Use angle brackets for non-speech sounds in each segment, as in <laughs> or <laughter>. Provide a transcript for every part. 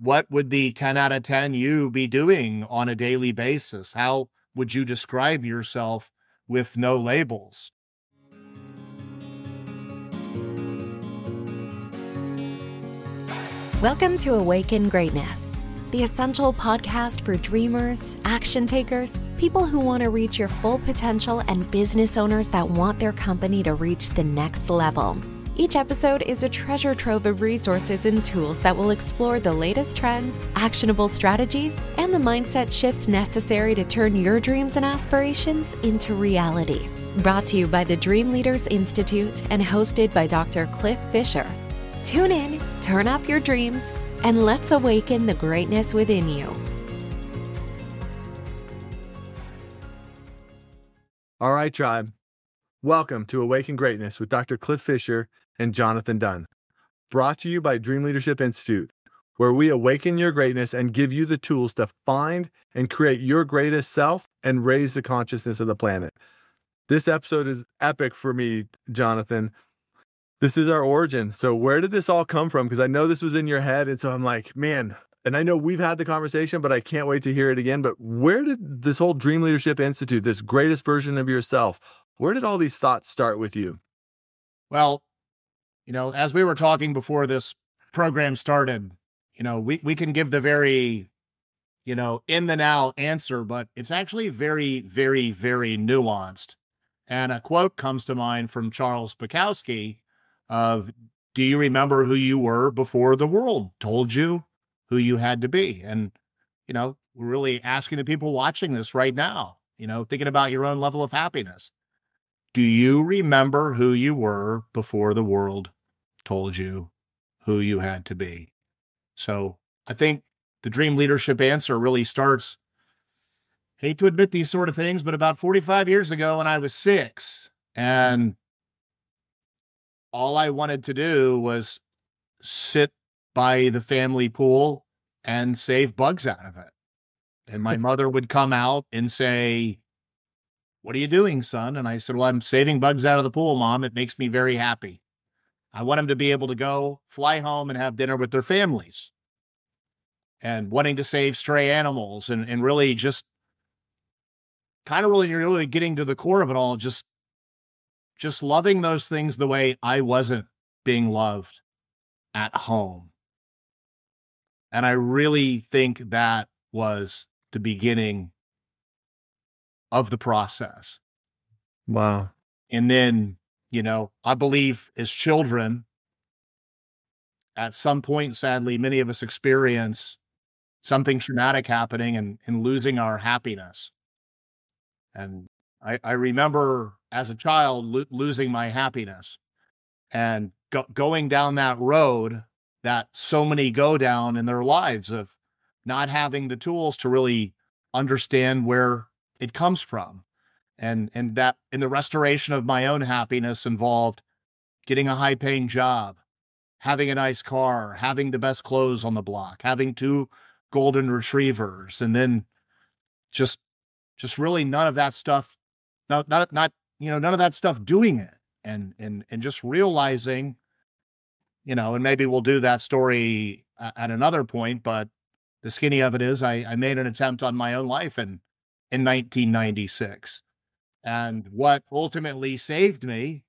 what would the 10 out of 10 you be doing on a daily basis? How would you describe yourself with no labels? Welcome to Awaken Greatness, the essential podcast for dreamers, action takers, people who want to reach your full potential, and business owners that want their company to reach the next level. Each episode is a treasure trove of resources and tools that will explore the latest trends, actionable strategies, and the mindset shifts necessary to turn your dreams and aspirations into reality. Brought to you by the Dream Leaders Institute and hosted by Dr. Cliff Fisher. Tune in, turn up your dreams, and let's awaken the greatness within you. All right, tribe. Welcome to Awaken Greatness with Dr. Cliff Fisher and Jonathan Dunn. Brought to you by Dream Leadership Institute, where we awaken your greatness and give you the tools to find and create your greatest self and raise the consciousness of the planet. This episode is epic for me, Jonathan. This is our origin. So, where did this all come from? Because I know this was in your head. And so I'm like, man, and I know we've had the conversation, but I can't wait to hear it again. But where did this whole Dream Leadership Institute, this greatest version of yourself, where did all these thoughts start with you? Well, you know, as we were talking before this program started, you know, we, we can give the very, you know, in the now answer, but it's actually very, very, very nuanced. And a quote comes to mind from Charles Bukowski of, do you remember who you were before the world told you who you had to be? And, you know, we're really asking the people watching this right now, you know, thinking about your own level of happiness. Do you remember who you were before the world told you who you had to be. So I think the dream leadership answer really starts. Hate to admit these sort of things, but about 45 years ago when I was six, and all I wanted to do was sit by the family pool and save bugs out of it. And my <laughs> mother would come out and say, What are you doing, son? And I said, Well, I'm saving bugs out of the pool, mom. It makes me very happy. I want them to be able to go fly home and have dinner with their families and wanting to save stray animals and, and really just kind of really, really getting to the core of it all, just, just loving those things the way I wasn't being loved at home. And I really think that was the beginning of the process. Wow. And then you know, I believe as children, at some point, sadly, many of us experience something traumatic happening and, and losing our happiness. And I, I remember as a child lo- losing my happiness and go- going down that road that so many go down in their lives of not having the tools to really understand where it comes from and and that in the restoration of my own happiness involved getting a high paying job having a nice car having the best clothes on the block having two golden retrievers and then just just really none of that stuff not not not you know none of that stuff doing it and and and just realizing you know and maybe we'll do that story at another point but the skinny of it is i i made an attempt on my own life in in 1996 and what ultimately saved me,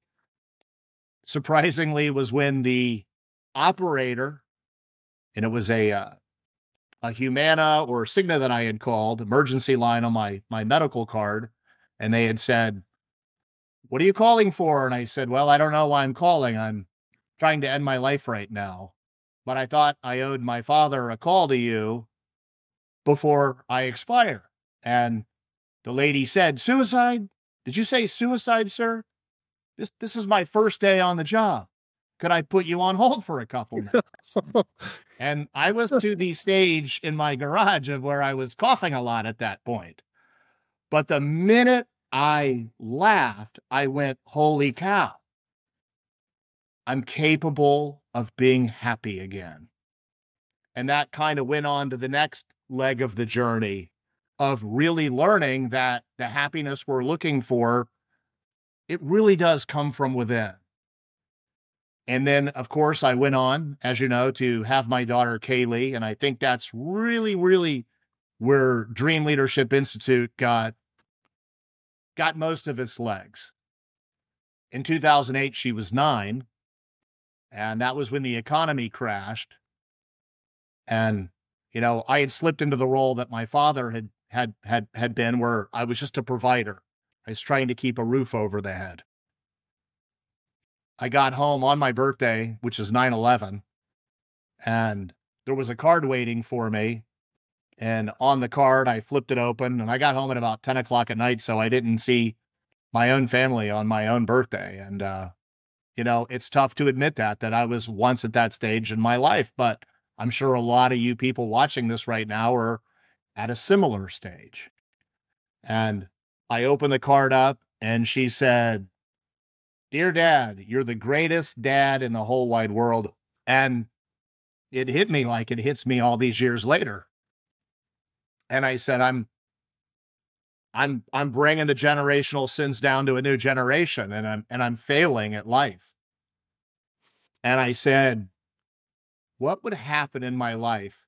surprisingly, was when the operator, and it was a uh, a Humana or Cigna that I had called, emergency line on my my medical card, and they had said, "What are you calling for?" And I said, "Well, I don't know why I'm calling. I'm trying to end my life right now, but I thought I owed my father a call to you before I expire." And the lady said, "Suicide? Did you say suicide, sir? This this is my first day on the job. Could I put you on hold for a couple <laughs> minutes? and I was to the stage in my garage of where I was coughing a lot at that point. But the minute I laughed, I went, holy cow. I'm capable of being happy again. And that kind of went on to the next leg of the journey of really learning that the happiness we're looking for, it really does come from within. And then, of course, I went on, as you know, to have my daughter Kaylee. And I think that's really, really where Dream Leadership Institute got got most of its legs. In 2008, she was nine, and that was when the economy crashed. And you know, I had slipped into the role that my father had had had had been, where I was just a provider. I was trying to keep a roof over the head. I got home on my birthday, which is 9 11, and there was a card waiting for me. And on the card, I flipped it open and I got home at about 10 o'clock at night. So I didn't see my own family on my own birthday. And, uh, you know, it's tough to admit that, that I was once at that stage in my life. But I'm sure a lot of you people watching this right now are at a similar stage. And I opened the card up and she said, Dear Dad, you're the greatest dad in the whole wide world. And it hit me like it hits me all these years later. And I said, I'm I'm I'm bringing the generational sins down to a new generation and I'm and I'm failing at life. And I said, what would happen in my life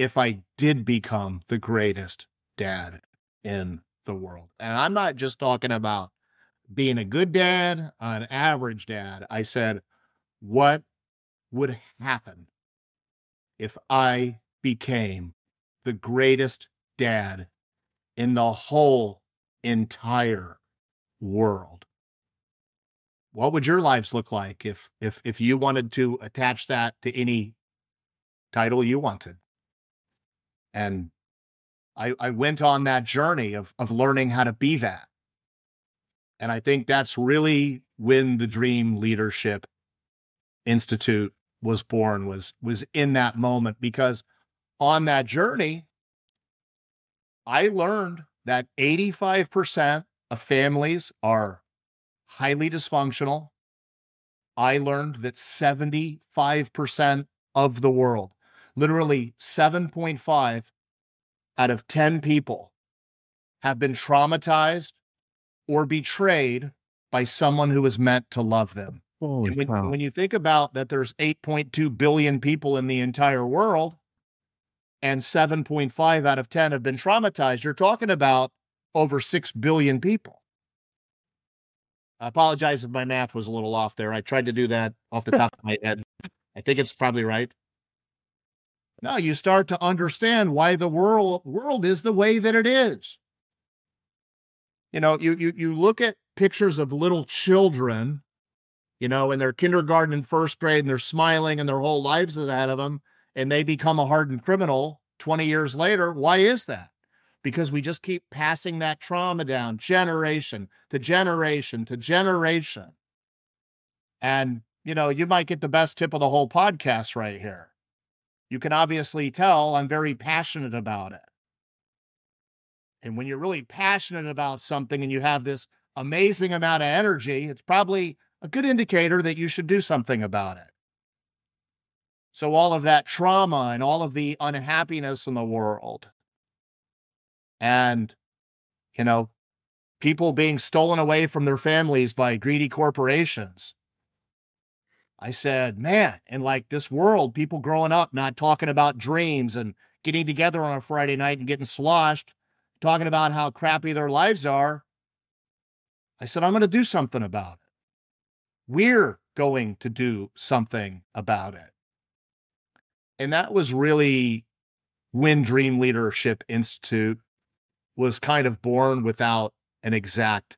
if I did become the greatest dad in the world? And I'm not just talking about being a good dad, an average dad, I said, what would happen if I became the greatest dad in the whole entire world? What would your lives look like if if if you wanted to attach that to any title you wanted? And I I went on that journey of of learning how to be that and I think that's really when the Dream Leadership Institute was born was was in that moment because on that journey I learned that 85% of families are highly dysfunctional. I learned that 75% of the world, literally 7.5 out of 10 people have been traumatized or betrayed by someone who was meant to love them. When, when you think about that, there's 8.2 billion people in the entire world, and 7.5 out of 10 have been traumatized. You're talking about over 6 billion people. I apologize if my math was a little off there. I tried to do that off the top of my head. I think it's probably right. Now you start to understand why the world world is the way that it is. You know, you you you look at pictures of little children, you know, in their kindergarten and first grade, and they're smiling and their whole lives is ahead of them, and they become a hardened criminal 20 years later. Why is that? Because we just keep passing that trauma down generation to generation to generation. And, you know, you might get the best tip of the whole podcast right here. You can obviously tell I'm very passionate about it. And when you're really passionate about something and you have this amazing amount of energy, it's probably a good indicator that you should do something about it. So, all of that trauma and all of the unhappiness in the world, and, you know, people being stolen away from their families by greedy corporations. I said, man, in like this world, people growing up not talking about dreams and getting together on a Friday night and getting sloshed talking about how crappy their lives are. I said, I'm going to do something about it. We're going to do something about it. And that was really when Dream Leadership Institute was kind of born without an exact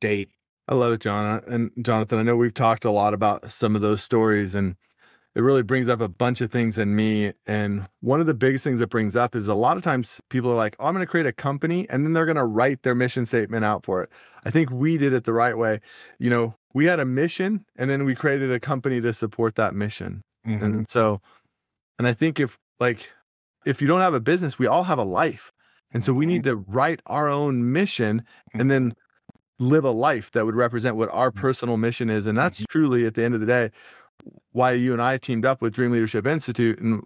date. I love it, John. And Jonathan, I know we've talked a lot about some of those stories and it really brings up a bunch of things in me. And one of the biggest things it brings up is a lot of times people are like, oh, I'm going to create a company and then they're going to write their mission statement out for it. I think we did it the right way. You know, we had a mission and then we created a company to support that mission. Mm-hmm. And so, and I think if like, if you don't have a business, we all have a life. And so we need to write our own mission and then live a life that would represent what our personal mission is. And that's truly at the end of the day, why you and I teamed up with Dream Leadership Institute and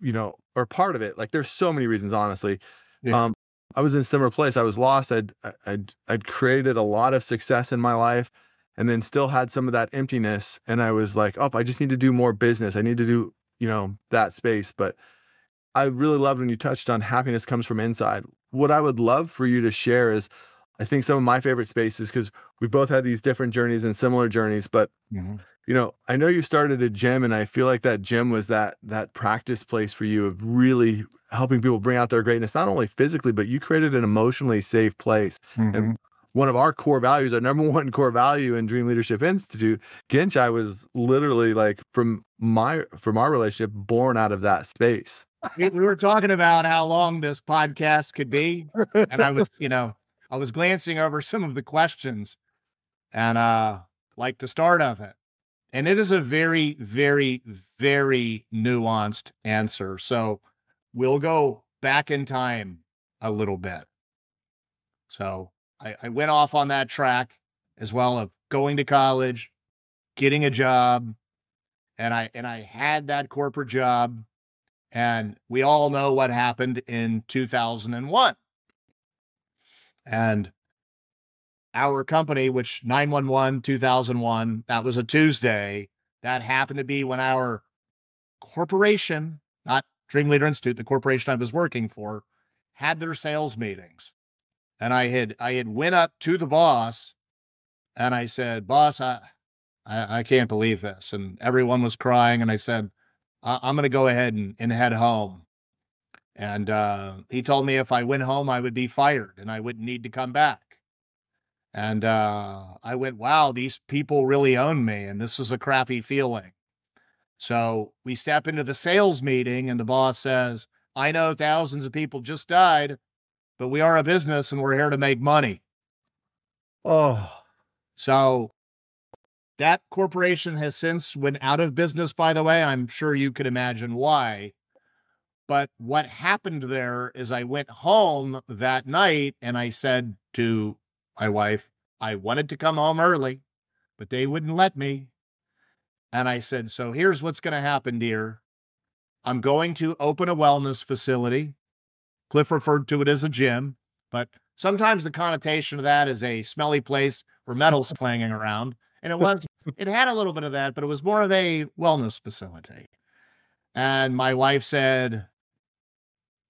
you know are part of it. Like there's so many reasons, honestly. Yeah. Um, I was in a similar place. I was lost. I'd, I'd I'd created a lot of success in my life, and then still had some of that emptiness. And I was like, oh, I just need to do more business. I need to do, you know, that space. But I really loved when you touched on happiness comes from inside. What I would love for you to share is I think some of my favorite spaces because we both had these different journeys and similar journeys, but mm-hmm. you know, I know you started a gym and I feel like that gym was that that practice place for you of really helping people bring out their greatness, not only physically, but you created an emotionally safe place. Mm-hmm. And one of our core values, our number <laughs> one core value in Dream Leadership Institute, Genshai was literally like from my from our relationship born out of that space. We, we were talking about how long this podcast could be, and I was, you know, I was glancing over some of the questions and uh like the start of it. And it is a very, very, very nuanced answer. So we'll go back in time a little bit. So I, I went off on that track as well of going to college, getting a job, and I and I had that corporate job. And we all know what happened in 2001. And our company, which 911 2001, that was a Tuesday. That happened to be when our corporation, not Dream Leader Institute, the corporation I was working for, had their sales meetings. And I had I had went up to the boss and I said, boss, I I, I can't believe this. And everyone was crying. And I said, I- am going to go ahead and, and head home. And uh, he told me if I went home, I would be fired and I wouldn't need to come back. And uh, I went, wow, these people really own me. And this is a crappy feeling. So we step into the sales meeting, and the boss says, I know thousands of people just died, but we are a business and we're here to make money. Oh. So that corporation has since went out of business, by the way. I'm sure you can imagine why. But what happened there is I went home that night and I said to my wife, I wanted to come home early, but they wouldn't let me. And I said, So here's what's going to happen, dear. I'm going to open a wellness facility. Cliff referred to it as a gym, but sometimes the connotation of that is a smelly place where metal's <laughs> clanging around. And it was, <laughs> it had a little bit of that, but it was more of a wellness facility. And my wife said,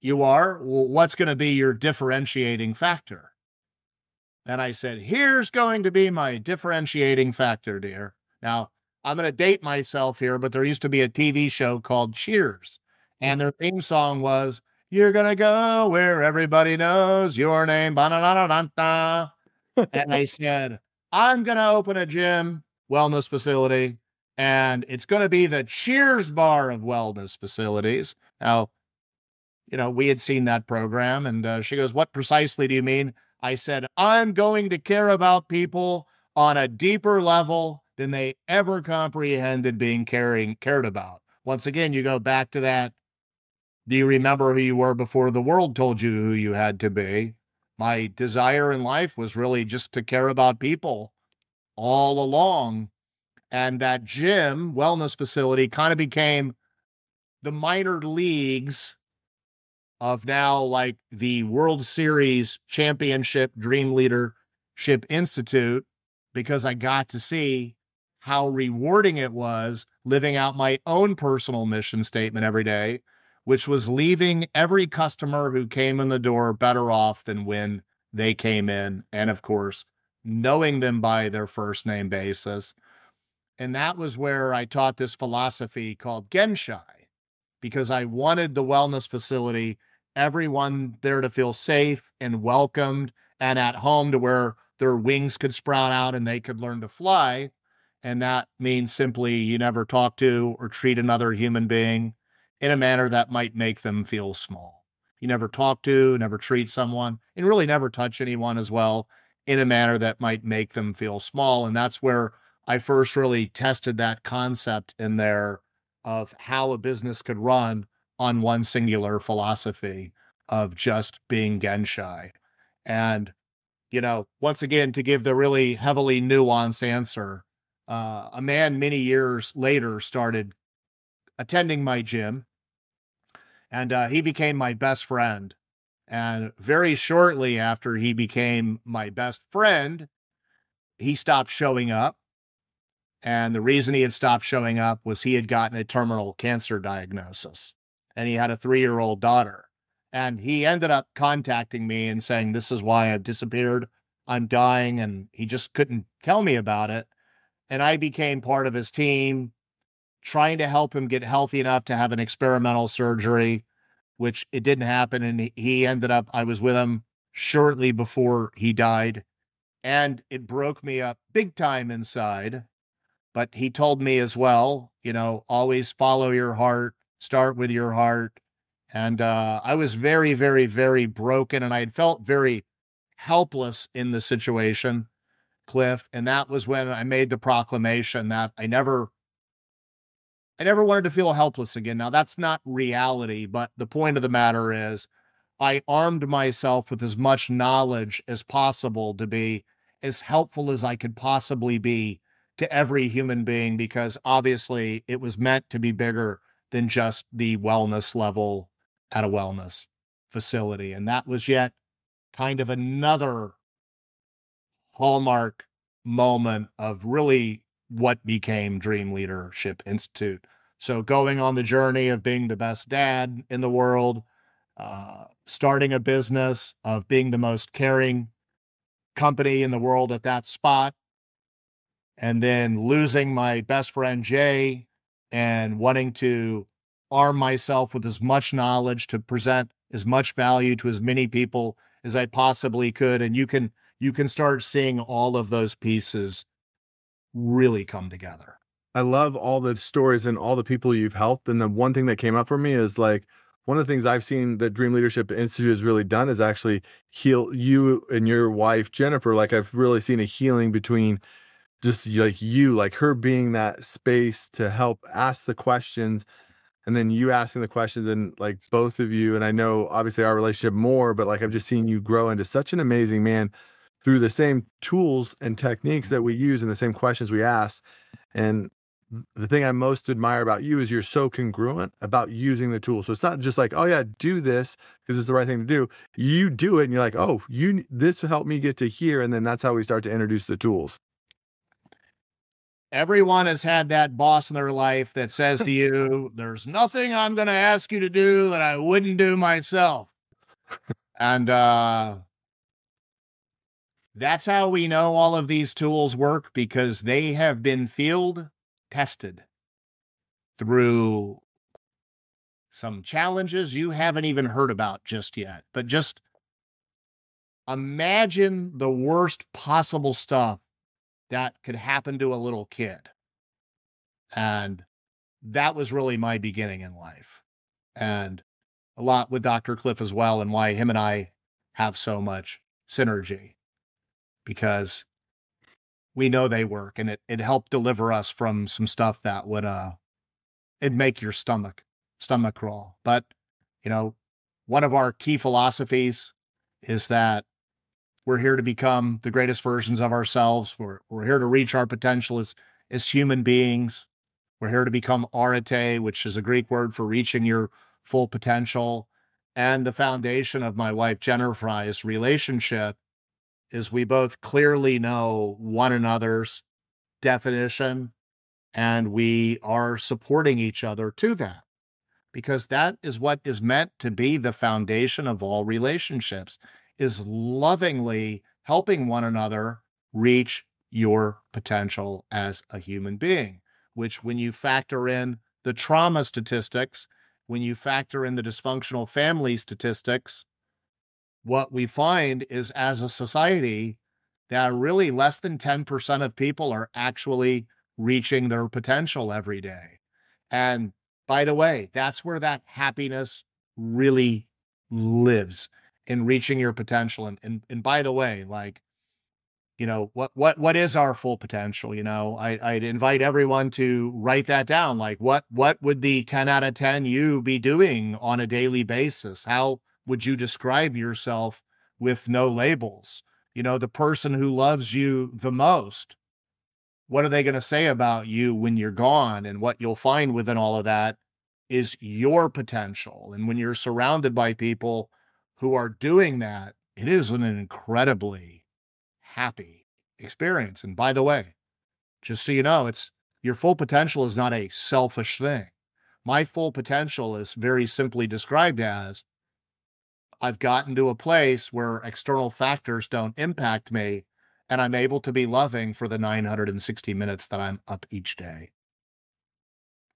you are? Well, what's going to be your differentiating factor? And I said, Here's going to be my differentiating factor, dear. Now, I'm going to date myself here, but there used to be a TV show called Cheers, hmm. and their theme song was, You're going to go where everybody knows your name. and I <laughs> said, I'm going to open a gym, wellness facility, and it's going to be the Cheers bar of wellness facilities. Now, you know, we had seen that program. And uh, she goes, What precisely do you mean? I said, I'm going to care about people on a deeper level than they ever comprehended being caring, cared about. Once again, you go back to that. Do you remember who you were before the world told you who you had to be? My desire in life was really just to care about people all along. And that gym wellness facility kind of became the minor leagues of now like the World Series Championship Dream Leadership Institute because I got to see how rewarding it was living out my own personal mission statement every day, which was leaving every customer who came in the door better off than when they came in. And of course, knowing them by their first name basis. And that was where I taught this philosophy called Genshai because I wanted the wellness facility, everyone there to feel safe and welcomed and at home to where their wings could sprout out and they could learn to fly. And that means simply you never talk to or treat another human being in a manner that might make them feel small. You never talk to, never treat someone, and really never touch anyone as well in a manner that might make them feel small. And that's where I first really tested that concept in there of how a business could run on one singular philosophy of just being Genshai. And, you know, once again, to give the really heavily nuanced answer, uh, a man many years later started attending my gym and uh, he became my best friend. And very shortly after he became my best friend, he stopped showing up. And the reason he had stopped showing up was he had gotten a terminal cancer diagnosis and he had a three year old daughter. And he ended up contacting me and saying, This is why I've disappeared. I'm dying. And he just couldn't tell me about it. And I became part of his team, trying to help him get healthy enough to have an experimental surgery, which it didn't happen. And he ended up, I was with him shortly before he died. And it broke me up big time inside. But he told me as well, you know, always follow your heart, start with your heart. And uh, I was very, very, very broken. And I had felt very helpless in the situation, Cliff. And that was when I made the proclamation that I never I never wanted to feel helpless again. Now, that's not reality, but the point of the matter is I armed myself with as much knowledge as possible to be as helpful as I could possibly be to every human being because obviously it was meant to be bigger than just the wellness level at a wellness facility. And that was yet kind of another hallmark moment of really what became Dream Leadership Institute. So, going on the journey of being the best dad in the world, uh, starting a business, of being the most caring company in the world at that spot, and then losing my best friend Jay and wanting to arm myself with as much knowledge to present as much value to as many people as I possibly could. And you can you can start seeing all of those pieces really come together. I love all the stories and all the people you've helped. And the one thing that came up for me is like one of the things I've seen that Dream Leadership Institute has really done is actually heal you and your wife, Jennifer. Like I've really seen a healing between just like you, like her being that space to help ask the questions and then you asking the questions and like both of you and i know obviously our relationship more but like i've just seen you grow into such an amazing man through the same tools and techniques that we use and the same questions we ask and the thing i most admire about you is you're so congruent about using the tool so it's not just like oh yeah do this because it's the right thing to do. You do it and you're like oh you this helped me get to here and then that's how we start to introduce the tools Everyone has had that boss in their life that says to <laughs> you, There's nothing I'm going to ask you to do that I wouldn't do myself. and uh, that's how we know all of these tools work because they have been field tested through some challenges you haven't even heard about just yet. But just imagine the worst possible stuff that could happen to a little kid. And that was really my beginning in life. And a lot with Dr. Cliff as well, and why him and I have so much synergy because we know they work and it, it helped deliver us from some stuff that would uh it'd make your stomach stomach crawl. But you know, one of our key philosophies is that we're here to become the greatest versions of ourselves. We're, we're here to reach our potential as, as human beings. We're here to become arete, which is a Greek word for reaching your full potential. And the foundation of my wife Jennifer's relationship is we both clearly know one another's definition and we are supporting each other to that because that is what is meant to be the foundation of all relationships is lovingly helping one another reach your potential as a human being, which, when you factor in the trauma statistics, when you factor in the dysfunctional family statistics, what we find is as a society that really less than 10% of people are actually reaching their potential every day. And by the way, that's where that happiness really lives in reaching your potential. And and and by the way, like, you know, what what what is our full potential? You know, I, I'd invite everyone to write that down. Like what what would the 10 out of 10 you be doing on a daily basis? How would you describe yourself with no labels? You know, the person who loves you the most, what are they going to say about you when you're gone? And what you'll find within all of that is your potential. And when you're surrounded by people who are doing that, it is an incredibly happy experience. And by the way, just so you know, it's your full potential is not a selfish thing. My full potential is very simply described as I've gotten to a place where external factors don't impact me and I'm able to be loving for the 960 minutes that I'm up each day.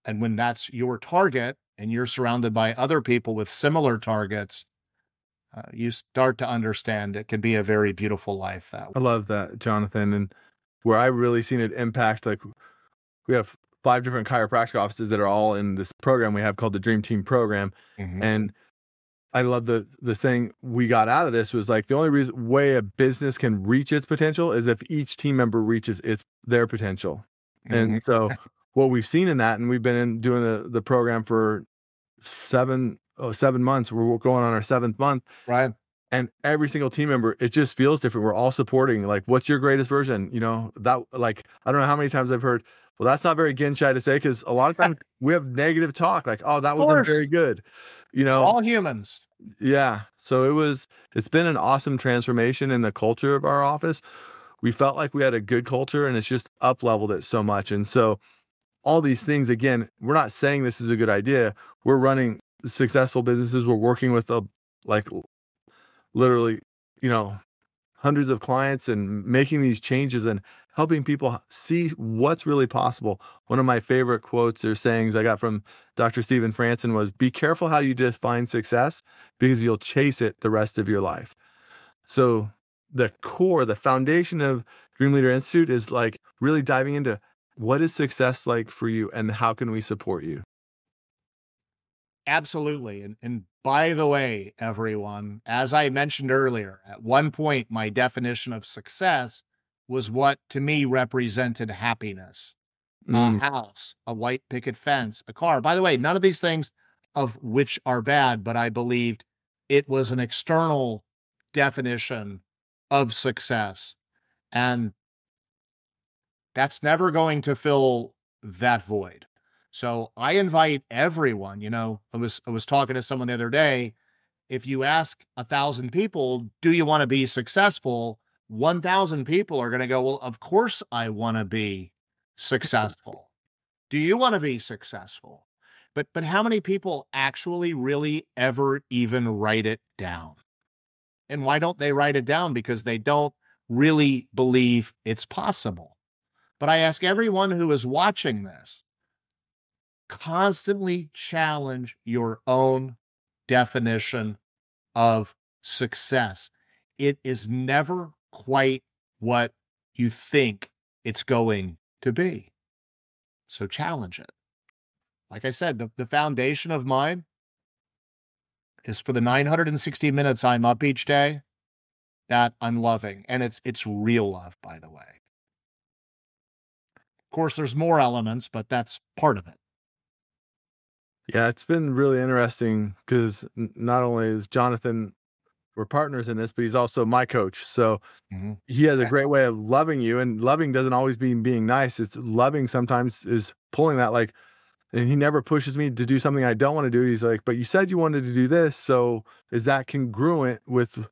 And when that's your target and you're surrounded by other people with similar targets, uh, you start to understand it can be a very beautiful life that way. I love that, Jonathan. And where I've really seen it impact, like we have five different chiropractic offices that are all in this program we have called the Dream Team Program. Mhm. And I love the the thing we got out of this was like the only reason way a business can reach its potential is if each team member reaches its their potential. Mhm. And so what we've seen in that, and we've been in doing the, the program for seven, oh, seven months. We're going on our seventh month. right. And every single team member, it just feels different. We're all supporting, like, what's your greatest version? You know, that like I don't know how many times I've heard, well, that's not very Genshai to say, because a lot of times <laughs> we have negative talk, like, oh, that wasn't very good. You know, All humans. yeah. So it was, it's been an awesome transformation in the culture of our office. We felt like we had a good culture and it's just up leveled it so much. And so all these things, again, we're not saying this is a good idea. We're running successful businesses. We're working with a, like literally, you know, hundreds of clients and making these changes and helping people see what's really possible. One of my favorite quotes or sayings I got from Dr. Stephen Franson was be careful how you define success because you'll chase it the rest of your life. So the core, the foundation of Dream Leader Institute is like really diving into what is success like for you and how can we support you? Absolutely. And and by the way, everyone, as I mentioned earlier, at one point my definition of success was what to me represented happiness. Mm, A house, a white picket fence, a car. By the way, none of these things of which are bad, but I believed it was an external definition of success. And that's never going to fill that void. So I invite everyone, you know, I was I was talking to someone the other day. If you ask a thousand people, do you want to be successful? One thousand people are going to go, well, of course I want to be successful. Do you want to be successful? But but how many people actually really ever even write it down? And why don't they write it down? Because they don't really believe it's possible. But I ask everyone who is watching this, constantly challenge your own definition of success. It is never quite what you think it's going to be. So challenge it. Like I said, the, the foundation of mine is for the 960 minutes I'm up each day that I'm loving. And it's it's real love, by the way. Of course, there's more elements, but that's part of it. Yeah, it's been really interesting because not only is Jonathan, we're partners in this, but he's also my coach. So Mhm. he has a great way of loving you, and loving doesn't always mean being nice. It's loving sometimes is pulling that like, and he never pushes me to do something I don't want to do. He's like, but you said you wanted to do this, so is that congruent with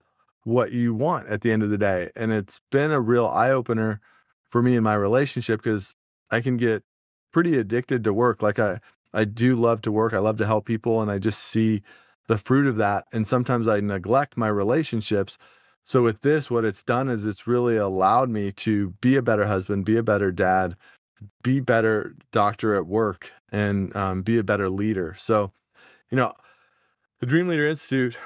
what you want at the end of the day? And it's been a real eye opener for me in my relationship because I can get pretty addicted to work. Like I, I do love to work. I love to help people, and I just see the fruit of that. And sometimes I neglect my relationships. So with this, what it's done is it's really allowed me to be a better husband, be a better dad, be better doctor at work, and um, be a better leader. So, you know, the Dream Leader Institute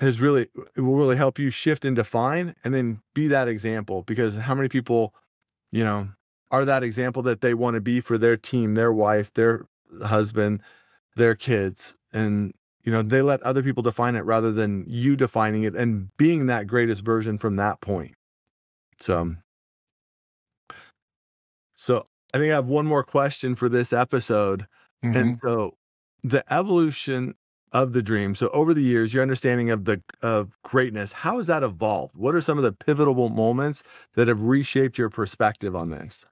has really it will really help you shift and define, and then be that example. Because how many people, you know, are that example that they want to be for their team, their wife, their husband, their kids, and you know they let other people define it rather than you defining it and being that greatest version from that point. So, so I think I have one more question for this episode. Mhm. And so the evolution of the dream. So over the years, your understanding of the of greatness, how has that evolved? What are some of the pivotal moments that have reshaped your perspective on this?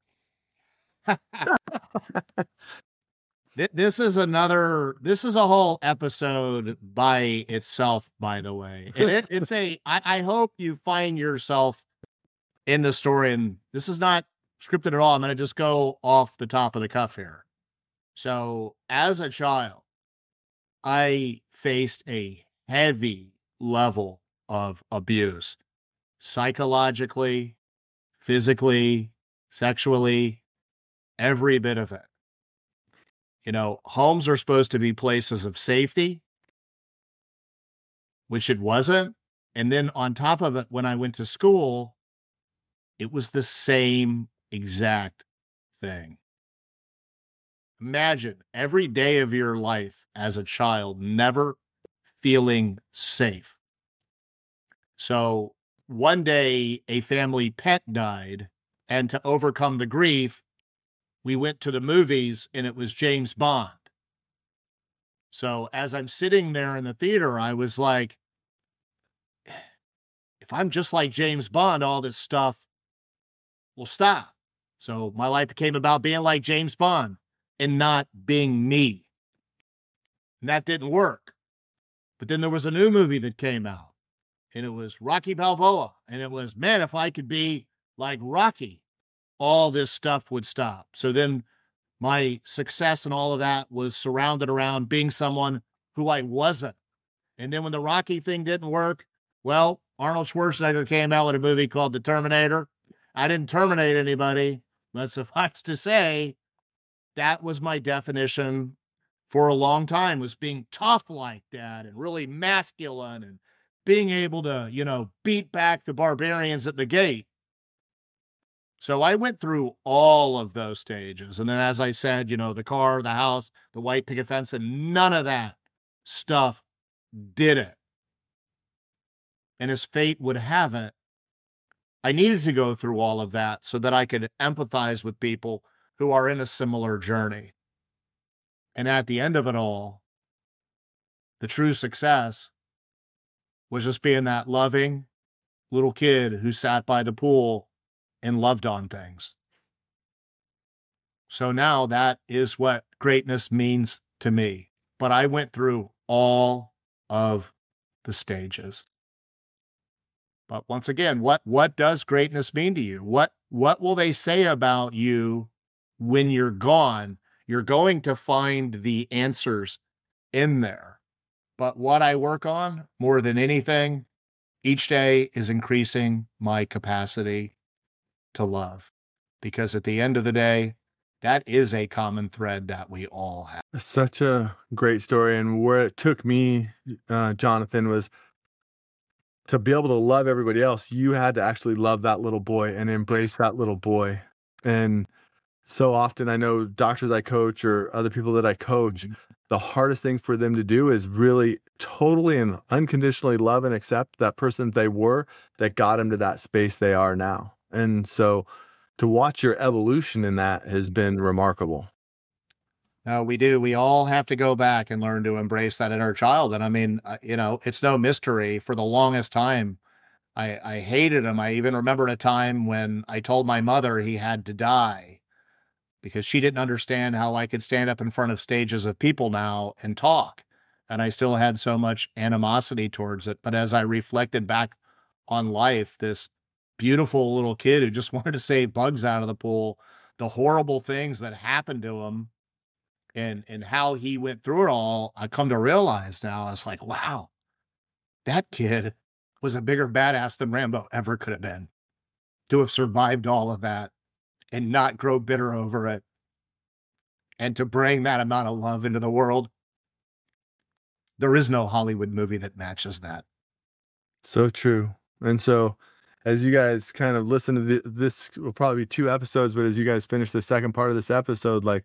<laughs> Th- This is another. This is a whole episode by itself, by the way. It, it's <laughs> a. I, I hope you find yourself in the story, and this is not scripted at all. I'm going to just go off the top of the cuff here. So, as a child, I faced a heavy level of abuse psychologically, physically, sexually, every bit of it. You know, homes are supposed to be places of safety, which it wasn't. And then on top of it, when I went to school, it was the same exact thing. Imagine every day of your life as a child never feeling safe. So one day, a family pet died, and to overcome the grief, we went to the movies and it was James Bond. So as I'm sitting there in the theater, I was like, if I'm just like James Bond, all this stuff will stop. So my life became about being like James Bond and not being me. And that didn't work. But then there was a new movie that came out, and it was Rocky Balboa. And it was, man, if I could be like Rocky, all this stuff would stop. So then my success and all of that was surrounded around being someone who I wasn't. And then when the Rocky thing didn't work, well, Arnold Schwarzenegger came out with a movie called The Terminator. I didn't terminate anybody, but suffice to say, that was my definition for a long time was being tough like that and really masculine and being able to, you know, beat back the barbarians at the gate. So I went through all of those stages. And then, as I said, you know, the car, the house, the white picket fence, and none of that stuff did it. And as fate would have it, I needed to go through all of that so that I could empathize with people who are in a similar journey. And at the end of it all, the true success was just being that loving little kid who sat by the pool and loved on things. So now that is what greatness means to me. But I went through all of the stages. But once again, what what does greatness mean to you? What what will they say about you when you're gone? You're going to find the answers in there. But what I work on more than anything each day is increasing my capacity to love. Because at the end of the day, that is a common thread that we all have. Such a great story. And where it took me, uh, Jonathan, was to be able to love everybody else, you had to actually love that little boy and embrace that little boy. And so often I know doctors I coach or other people that I coach, mm-hmm. the hardest thing for them to do is really totally and unconditionally love and accept that person they were that got them to that space they are now. And so to watch your evolution in that has been remarkable. No, we do. We all have to go back and learn to embrace that inner child. And I mean, uh, you know, it's no mystery. For the longest time, I, I hated him. I even remember a time when I told my mother he had to die because she didn't understand how I could stand up in front of stages of people now and talk. And I still had so much animosity towards it. But as I reflected back on life, this beautiful little kid who just <laughs> wanted to save bugs out of the pool, the horrible things that happened to him and and how he went through it all, I come to realize now, I was like, wow, that kid was a bigger badass than Rambo ever could have been. To have survived all of that and not grow bitter over it. And to bring that amount of love into the world. There is no Hollywood movie that matches that. So true. And so as you guys kind of listen to the, this will probably be two episodes but as you guys finish the second part of this episode like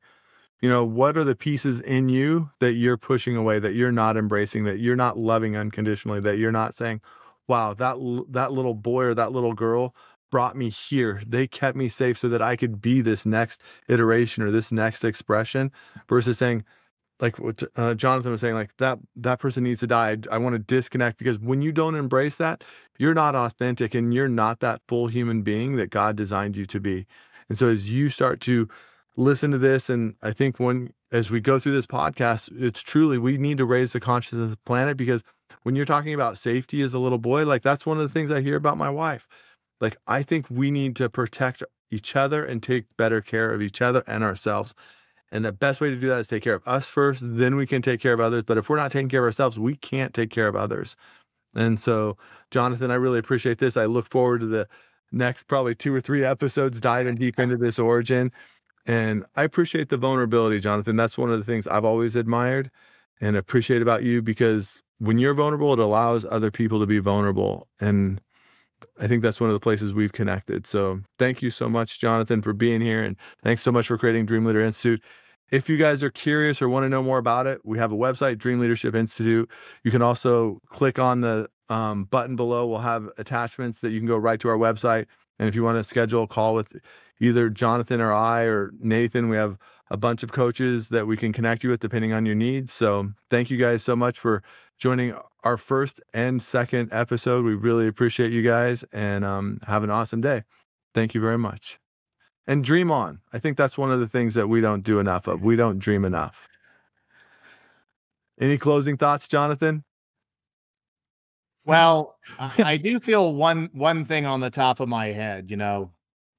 you know what are the pieces in you that you're pushing away that you're not embracing that you're not loving unconditionally that you're not saying wow that that little boy or that little girl brought me here. They kept me safe so that i could be this next iteration or this next expression versus saying like what uh, jonathan was saying like that that person needs to die i, I want to disconnect because when you don't embrace that you're not authentic and you're not that full human being that god designed you to be and so as you start to listen to this. And I think when, as we go through this podcast, it's truly, we need to raise the consciousness of the planet because when you're talking about safety as a little boy, like that's one of the things I hear about my wife. like I think we need to protect each other and take better care of each other and ourselves. And the best way to do that is take care of us first, then we can take care of others. But if we're not taking care of ourselves, we can't take care of others. And so, Jonathan, I really appreciate this. I look forward to the next probably two or three episodes diving <laughs> deep into this origin. And I appreciate the vulnerability, Jonathan. That's one of the things I've always admired and appreciate about you because when you're vulnerable, it allows other people to be vulnerable. And I think that's one of the places we've connected. So thank you so much, Jonathan, for being here. And thanks so much for creating Dream Leader Institute. If you guys are curious or want to know more about it, we have a website, Dream Leadership Institute. You can also click on the um, button below. We'll have attachments that you can go right to our website. And if you want to schedule a call with either Jonathan or I or Nathan, we have a bunch of coaches that we can connect you with depending on your needs. So thank you guys so much for joining our first and second episode. We really appreciate you guys and um, have an awesome day. Thank you very much and dream on. I think that's one of the things that we don't do enough of. We don't dream enough. Any closing thoughts, Jonathan? Well, I <laughs> do feel one one thing on the top of my head, you know,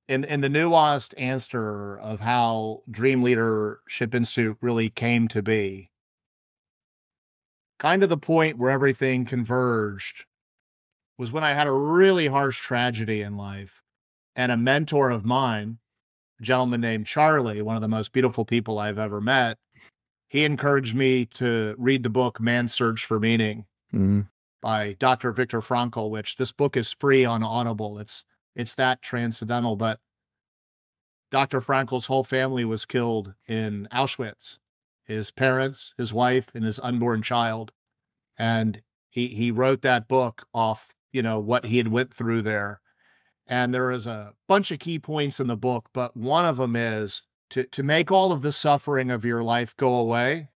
in in the nuanced answer of how Dream Leadership Institute really came to be. Kind of the point where everything converged was when I had a really harsh tragedy in life and a mentor of mine a gentleman named Charlie, one of the most beautiful people I've ever met, he encouraged me to read the book Man's Search for Meaning mm-hmm. by Dr. Viktor Frankl, which this book is free on Audible. It's it's that transcendental, but Dr. Frankl's whole family was killed in Auschwitz. His parents, his wife, and his unborn child. And he he wrote that book off, you know, what he had went through there and there is a bunch of key points in the book, but one of them is to, to make all of the suffering of your life go away,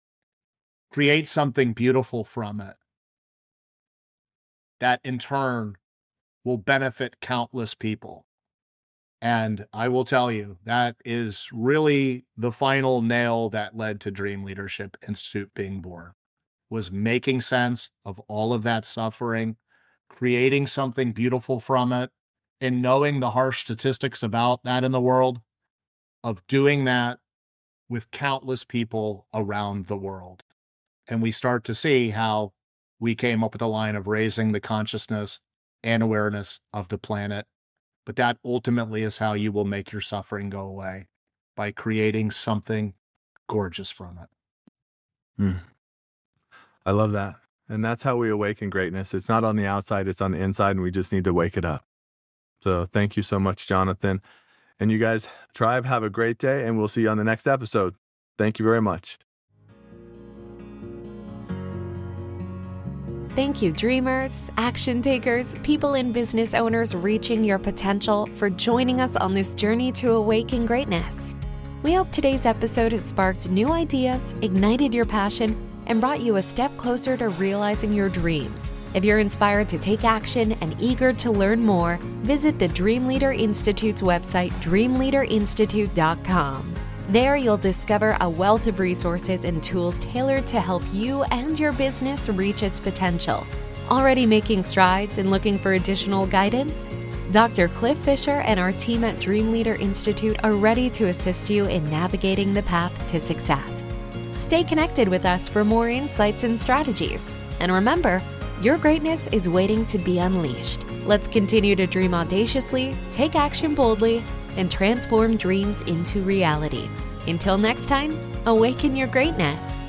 create something beautiful from it. That in turn will benefit countless people. And I will tell you, that is really the final nail that led to Dream Leadership Institute being born, was making sense of all of that suffering, creating something beautiful from it, and knowing the harsh statistics about that in the world, of doing that with countless people around the world. And we start to see how we came up with a line of raising the consciousness and awareness of the planet. But that ultimately is how you will make your suffering go away by creating something gorgeous from it. Mm. I love that. And that's how we awaken greatness. It's not on the outside, it's on the inside, and we just need to wake it up. So thank you so much, Jonathan. And you guys, tribe, have a great day, and we'll see you on the next episode. Thank you very much. Thank you, dreamers, action takers, people in business owners reaching your potential for joining us on this journey to awaken greatness. We hope today's episode has sparked new ideas, ignited your passion, and brought you a step closer to realizing your dreams. If you're inspired to take action and eager to learn more, visit the Dream Leader Institute's website, dreamleaderinstitute.com. There, you'll discover a wealth of resources and tools tailored to help you and your business reach its potential. Already making strides and looking for additional guidance? Dr. Cliff Fisher and our team at Dream Leader Institute are ready to assist you in navigating the path to success. Stay connected with us for more insights and strategies. And remember, your greatness is waiting to be unleashed. Let's continue to dream audaciously, take action boldly, and transform dreams into reality. Until next time, awaken your greatness.